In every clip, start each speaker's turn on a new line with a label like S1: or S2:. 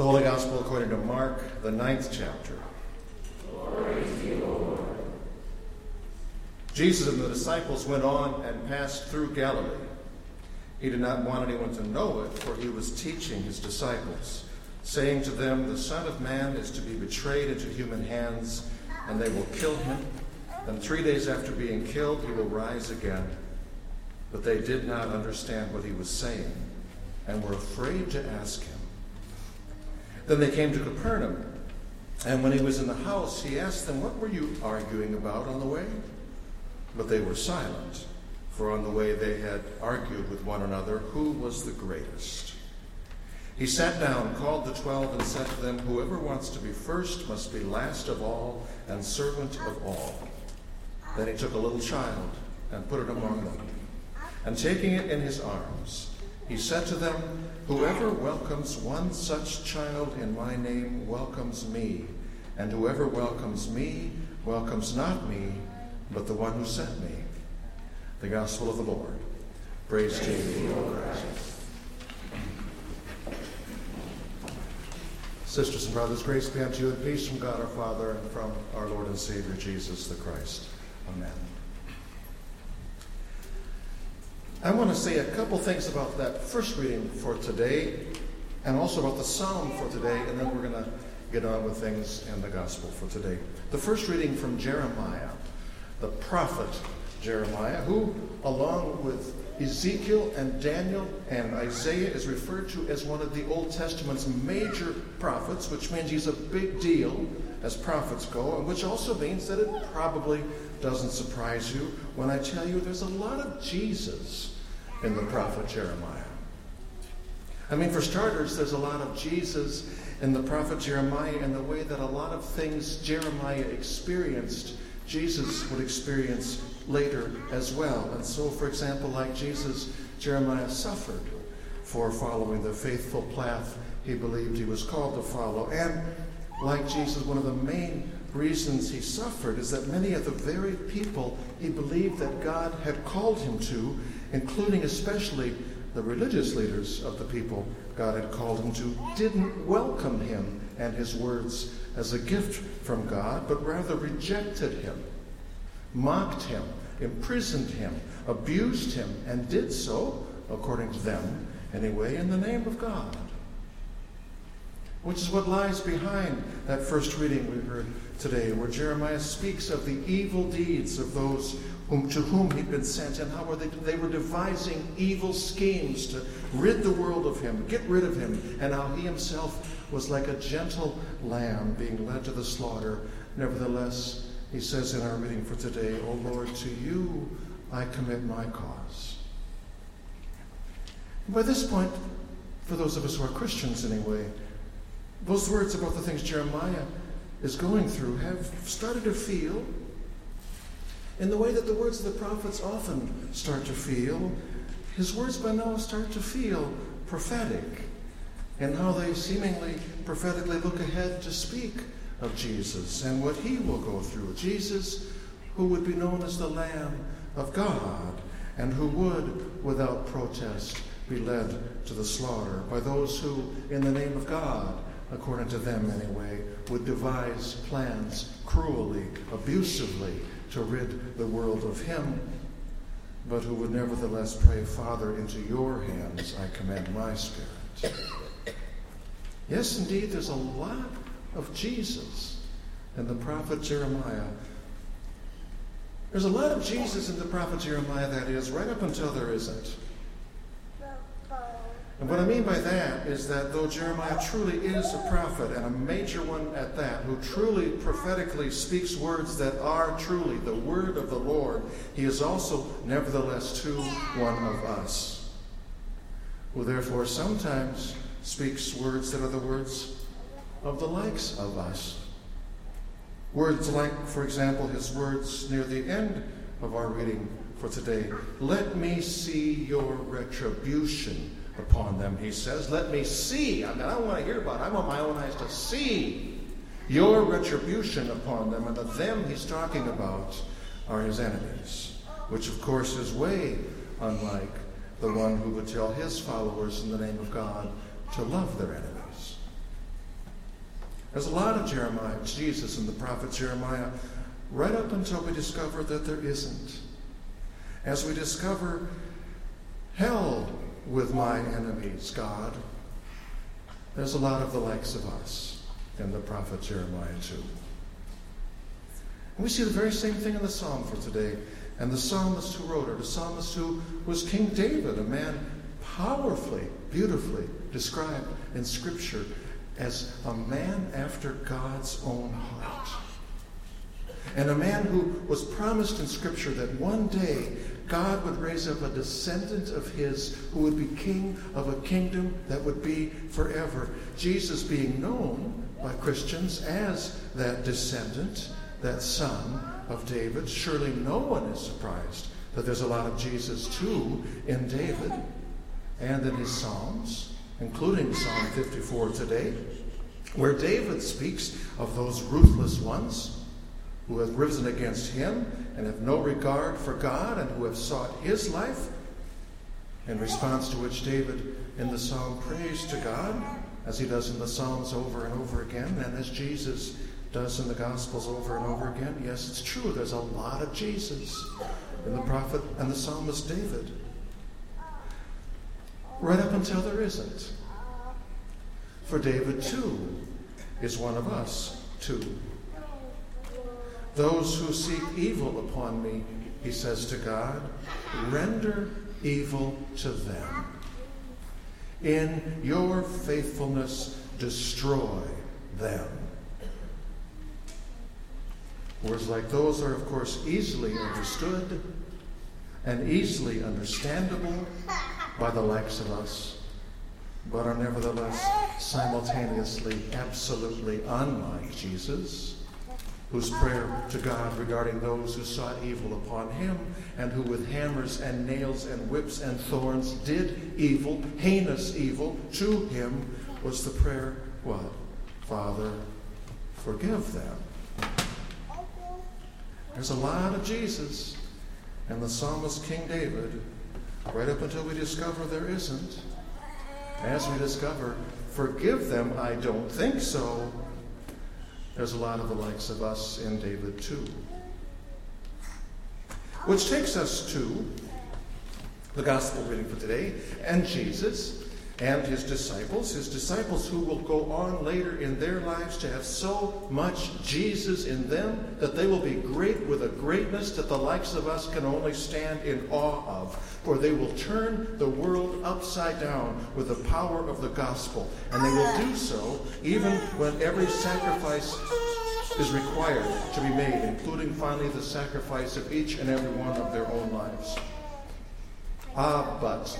S1: The Holy Gospel according to Mark, the ninth chapter. Jesus and the disciples went on and passed through Galilee. He did not want anyone to know it, for he was teaching his disciples, saying to them, The Son of Man is to be betrayed into human hands, and they will kill him. And three days after being killed, he will rise again. But they did not understand what he was saying, and were afraid to ask him. Then they came to Capernaum, and when he was in the house, he asked them, What were you arguing about on the way? But they were silent, for on the way they had argued with one another who was the greatest. He sat down, called the twelve, and said to them, Whoever wants to be first must be last of all and servant of all. Then he took a little child and put it among them. And taking it in his arms, he said to them, Whoever welcomes one such child in my name welcomes me, and whoever welcomes me welcomes not me, but the one who sent me. The Gospel of the Lord. Praise, Praise to you, O Christ. Sisters and brothers, grace be unto you and peace from God our Father and from our Lord and Savior Jesus the Christ. Amen. I want to say a couple things about that first reading for today and also about the psalm for today, and then we're going to get on with things in the gospel for today. The first reading from Jeremiah the prophet Jeremiah, who, along with Ezekiel and Daniel and Isaiah, is referred to as one of the Old Testament's major prophets, which means he's a big deal as prophets go, and which also means that it probably doesn't surprise you when I tell you there's a lot of Jesus in the prophet Jeremiah. I mean, for starters, there's a lot of Jesus in the prophet Jeremiah in the way that a lot of things Jeremiah experienced Jesus would experience later as well. And so, for example, like Jesus, Jeremiah suffered for following the faithful path he believed he was called to follow. And like Jesus, one of the main reasons he suffered is that many of the very people he believed that God had called him to, including especially the religious leaders of the people God had called him to, didn't welcome him and his words as a gift from God, but rather rejected him, mocked him, imprisoned him, abused him, and did so, according to them anyway, in the name of God. Which is what lies behind that first reading we heard today, where Jeremiah speaks of the evil deeds of those whom, to whom he'd been sent and how they, they were devising evil schemes to rid the world of him, get rid of him, and how he himself was like a gentle lamb being led to the slaughter. Nevertheless, he says in our reading for today, O Lord, to you I commit my cause. by this point, for those of us who are Christians anyway, those words about the things Jeremiah is going through have started to feel in the way that the words of the prophets often start to feel. His words by now start to feel prophetic and how they seemingly prophetically look ahead to speak of Jesus and what he will go through. Jesus, who would be known as the Lamb of God, and who would, without protest, be led to the slaughter by those who, in the name of God, according to them anyway, would devise plans cruelly, abusively to rid the world of him, but who would nevertheless pray, Father, into your hands I commend my spirit. Yes, indeed, there's a lot of Jesus and the prophet Jeremiah. There's a lot of Jesus in the prophet Jeremiah, that is, right up until there isn't. And what I mean by that is that though Jeremiah truly is a prophet, and a major one at that, who truly prophetically speaks words that are truly the word of the Lord, he is also, nevertheless, too, one of us, who therefore sometimes speaks words that are the words of the likes of us. Words like, for example, his words near the end of our reading for today. Let me see your retribution upon them, he says. Let me see. I mean, I don't want to hear about it. I want my own eyes to see your retribution upon them. And the them he's talking about are his enemies, which, of course, is way unlike the one who would tell his followers in the name of God to love their enemies. There's a lot of Jeremiah, Jesus and the prophet Jeremiah, right up until we discover that there isn't. As we discover hell with my enemies, God, there's a lot of the likes of us in the prophet Jeremiah, too. And we see the very same thing in the psalm for today. And the psalmist who wrote it, the psalmist who was King David, a man powerfully, beautifully described in Scripture as a man after God's own heart. And a man who was promised in Scripture that one day God would raise up a descendant of his who would be king of a kingdom that would be forever. Jesus being known by Christians as that descendant, that son of David. Surely no one is surprised that there's a lot of Jesus too in David and in his Psalms, including Psalm 54 today, where David speaks of those ruthless ones who have risen against him and have no regard for God and who have sought his life. In response to which David in the psalm prays to God, as he does in the Psalms over and over again, and as Jesus does in the Gospels over and over again. Yes, it's true, there's a lot of Jesus in the prophet and the psalmist David. Right up until there isn't. For David, too, is one of us, too. Those who seek evil upon me, he says to God, render evil to them. In your faithfulness, destroy them. Words like those are, of course, easily understood and easily understandable by the likes of us, but are nevertheless simultaneously absolutely unlike Jesus, whose prayer to God regarding those who sought evil upon him and who with hammers and nails and whips and thorns did evil, heinous evil to him, was the prayer, what? Father, forgive them there's a lot of Jesus. And the psalmist King David, right up until we discover there isn't, as we discover, forgive them, I don't think so. There's a lot of the likes of us in David too. Which takes us to the gospel reading for today and Jesus and his disciples, his disciples who will go on later in their lives to have so much Jesus in them that they will be great with a greatness that the likes of us can only stand in awe of. For they will turn the world upside down with the power of the gospel. And they will do so even when every sacrifice is required to be made, including finally the sacrifice of each and every one of their own lives. Ah, but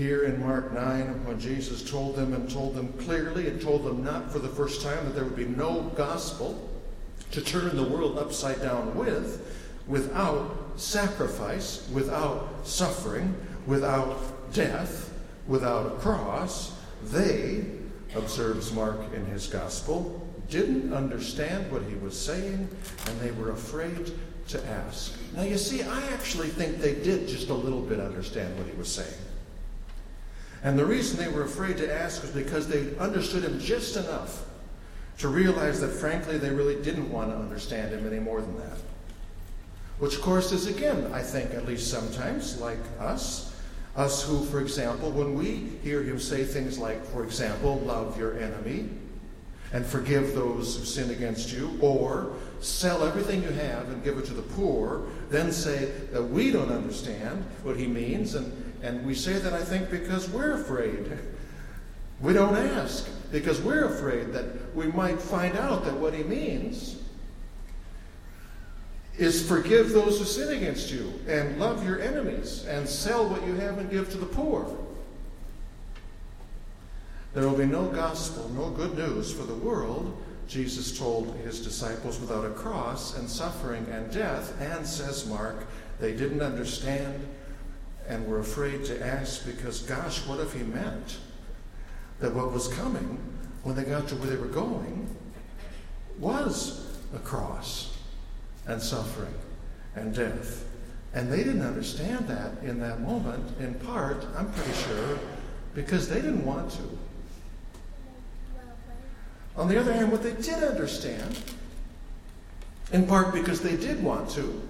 S1: here in Mark 9 when Jesus told them and told them clearly and told them not for the first time that there would be no gospel to turn the world upside down with without sacrifice, without suffering, without death, without a cross. They, observes Mark in his gospel, didn't understand what he was saying and they were afraid to ask. Now, you see, I actually think they did just a little bit understand what he was saying. And the reason they were afraid to ask was because they understood him just enough to realize that, frankly, they really didn't want to understand him any more than that. Which, of course, is again, I think, at least sometimes, like us. Us who, for example, when we hear him say things like, for example, love your enemy and forgive those who sin against you, or sell everything you have and give it to the poor, then say that we don't understand what he means and and we say that, I think, because we're afraid. We don't ask because we're afraid that we might find out that what he means is forgive those who sin against you and love your enemies and sell what you have and give to the poor. There will be no gospel, no good news for the world, Jesus told his disciples, without a cross and suffering and death. And, says Mark, they didn't understand and were afraid to ask because, gosh, what if he meant that what was coming when they got to where they were going was a cross and suffering and death? And they didn't understand that in that moment, in part, I'm pretty sure, because they didn't want to. On the other hand, what they did understand, in part because they did want to,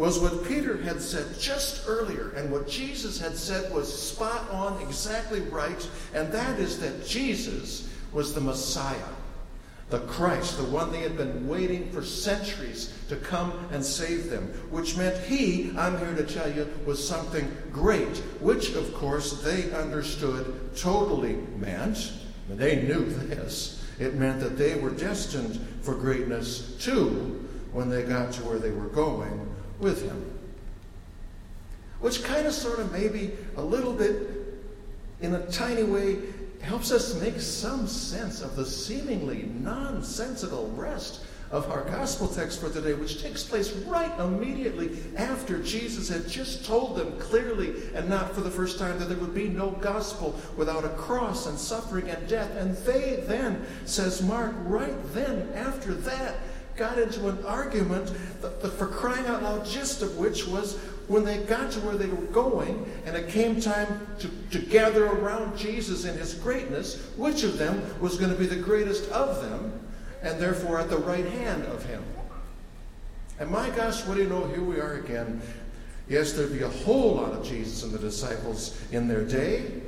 S1: was what Peter had said just earlier, and what Jesus had said was spot on, exactly right, and that is that Jesus was the Messiah, the Christ, the one they had been waiting for centuries to come and save them, which meant he, I'm here to tell you, was something great, which of course they understood totally meant, and they knew this, it meant that they were destined for greatness too when they got to where they were going with him. Which kind of, sort of, maybe a little bit, in a tiny way, helps us make some sense of the seemingly nonsensical rest of our gospel text for today, which takes place right immediately after Jesus had just told them clearly and not for the first time that there would be no gospel without a cross and suffering and death. And they then, says Mark, right then after that, got into an argument, for crying out loud, gist of which was when they got to where they were going and it came time to, to gather around Jesus in his greatness, which of them was going to be the greatest of them and therefore at the right hand of him. And my gosh, what do you know? Here we are again. Yes, there'd be a whole lot of Jesus and the disciples in their day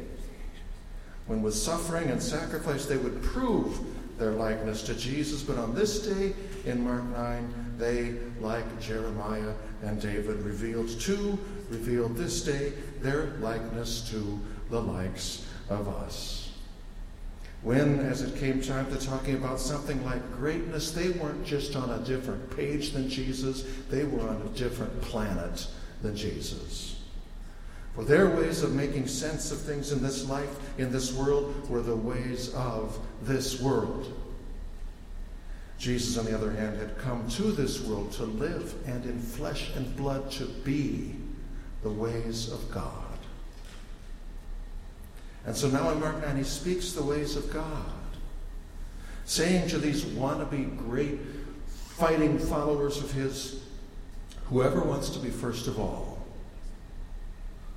S1: when with suffering and sacrifice they would prove their likeness to Jesus. But on this day in Mark 9, they, like Jeremiah and David, revealed to, revealed this day their likeness to the likes of us. When, as it came time to talking about something like greatness, they weren't just on a different page than Jesus, they were on a different planet than Jesus. For their ways of making sense of things in this life, in this world, were the ways of this world. Jesus, on the other hand, had come to this world to live and in flesh and blood to be the ways of God. And so now in Mark 9, he speaks the ways of God, saying to these wannabe great fighting followers of his, whoever wants to be first of all,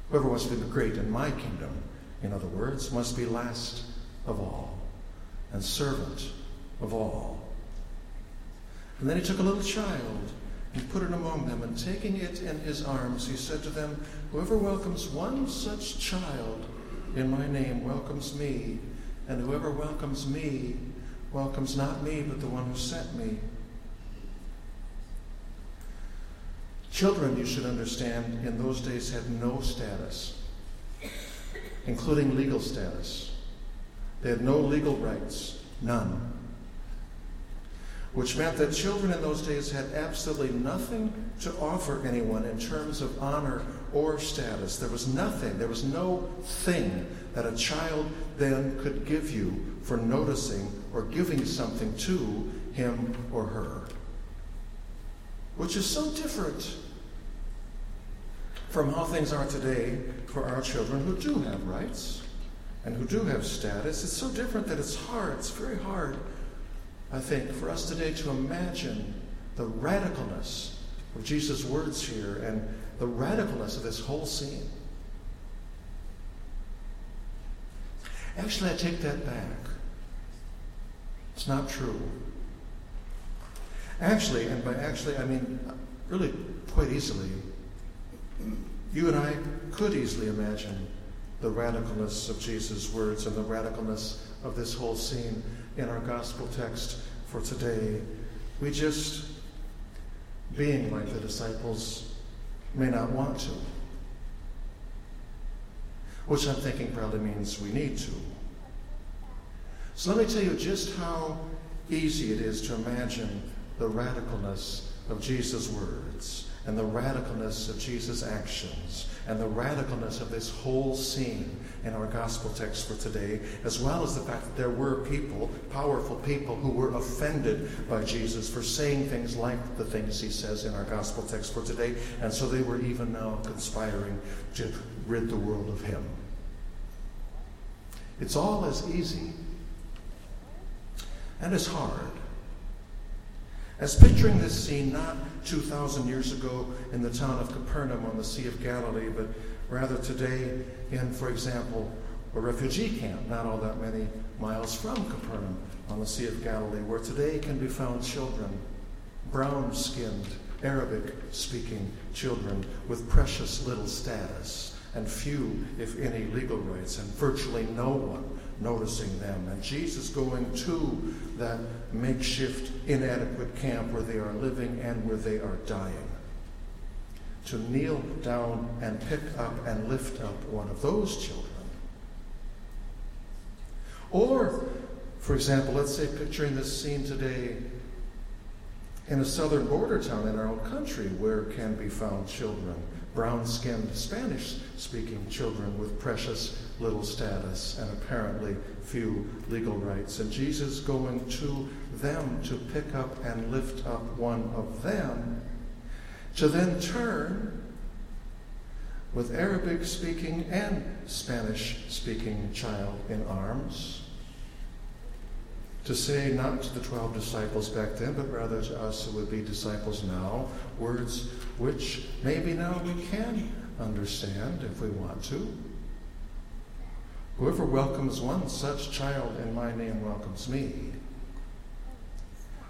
S1: Whoever wants to be great in my kingdom, in other words, must be last of all and servant of all. And then he took a little child and put it among them, and taking it in his arms, he said to them, Whoever welcomes one such child in my name welcomes me, and whoever welcomes me welcomes not me, but the one who sent me. Children, you should understand, in those days had no status, including legal status. They had no legal rights, none. Which meant that children in those days had absolutely nothing to offer anyone in terms of honor or status. There was nothing, there was no thing that a child then could give you for noticing or giving something to him or her. Which is so different from how things are today for our children who do have rights and who do have status. It's so different that it's hard. It's very hard, I think, for us today to imagine the radicalness of Jesus' words here and the radicalness of this whole scene. Actually, I take that back. It's not true. Actually, and by actually, I mean really quite easily, you and I could easily imagine the radicalness of Jesus' words and the radicalness of this whole scene in our gospel text for today. We just, being like the disciples, may not want to. Which I'm thinking probably means we need to. So let me tell you just how easy it is to imagine the radicalness of Jesus' words and the radicalness of Jesus' actions and the radicalness of this whole scene in our gospel text for today, as well as the fact that there were people, powerful people, who were offended by Jesus for saying things like the things he says in our gospel text for today, and so they were even now conspiring to rid the world of him. It's all as easy and as hard as picturing this scene not 2,000 years ago in the town of Capernaum on the Sea of Galilee, but rather today in, for example, a refugee camp not all that many miles from Capernaum on the Sea of Galilee, where today can be found children, brown skinned, Arabic speaking children with precious little status and few, if any, legal rights, and virtually no one noticing them. And Jesus going to that makeshift, inadequate camp where they are living and where they are dying. To kneel down and pick up and lift up one of those children. Or, for example, let's say picturing this scene today in a southern border town in our own country where can be found children, brown skinned Spanish speaking children with precious little status and apparently few legal rights. And Jesus going to them to pick up and lift up one of them, to then turn with Arabic speaking and Spanish speaking child in arms to say not to the 12 disciples back then, but rather to us who would be disciples now, words which maybe now we can understand if we want to. Whoever welcomes one such child in my name welcomes me.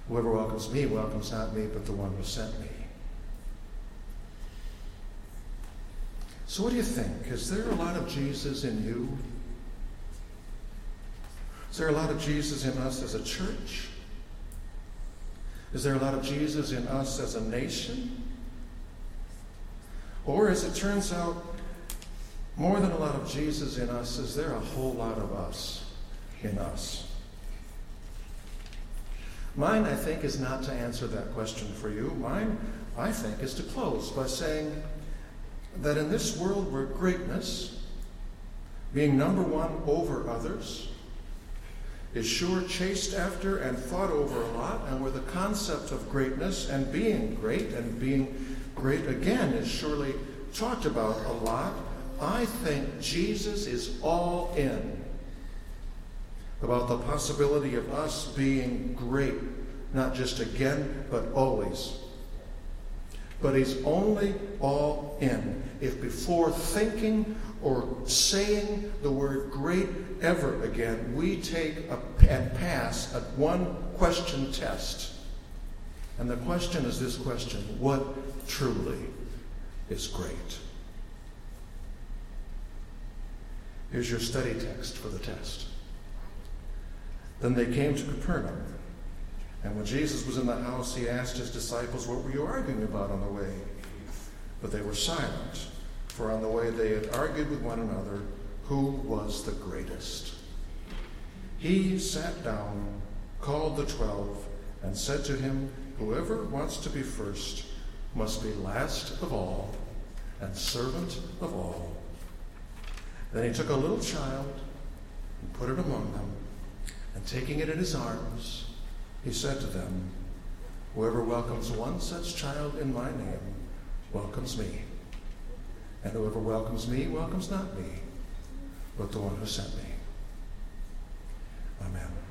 S1: Whoever welcomes me welcomes not me, but the one who sent me. So, what do you think? Is there a lot of Jesus in you? Is there a lot of Jesus in us as a church? Is there a lot of Jesus in us as a nation? Or, as it turns out, more than a lot of Jesus in us, is there a whole lot of us in us? Mine, I think, is not to answer that question for you. Mine, I think, is to close by saying that in this world where greatness, being number one over others, is sure chased after and fought over a lot, and where the concept of greatness and being great and being great again is surely talked about a lot, I think Jesus is all in about the possibility of us being great, not just again, but always. But he's only all in if before thinking or saying the word great ever again, we take a, and pass a one question test. And the question is this question What truly is great? Here's your study text for the test. Then they came to Capernaum. And when Jesus was in the house, he asked his disciples, What were you arguing about on the way? But they were silent, for on the way they had argued with one another who was the greatest. He sat down, called the twelve, and said to him, Whoever wants to be first must be last of all and servant of all. Then he took a little child and put it among them, and taking it in his arms, he said to them, Whoever welcomes one such child in my name welcomes me. And whoever welcomes me welcomes not me, but the one who sent me. Amen.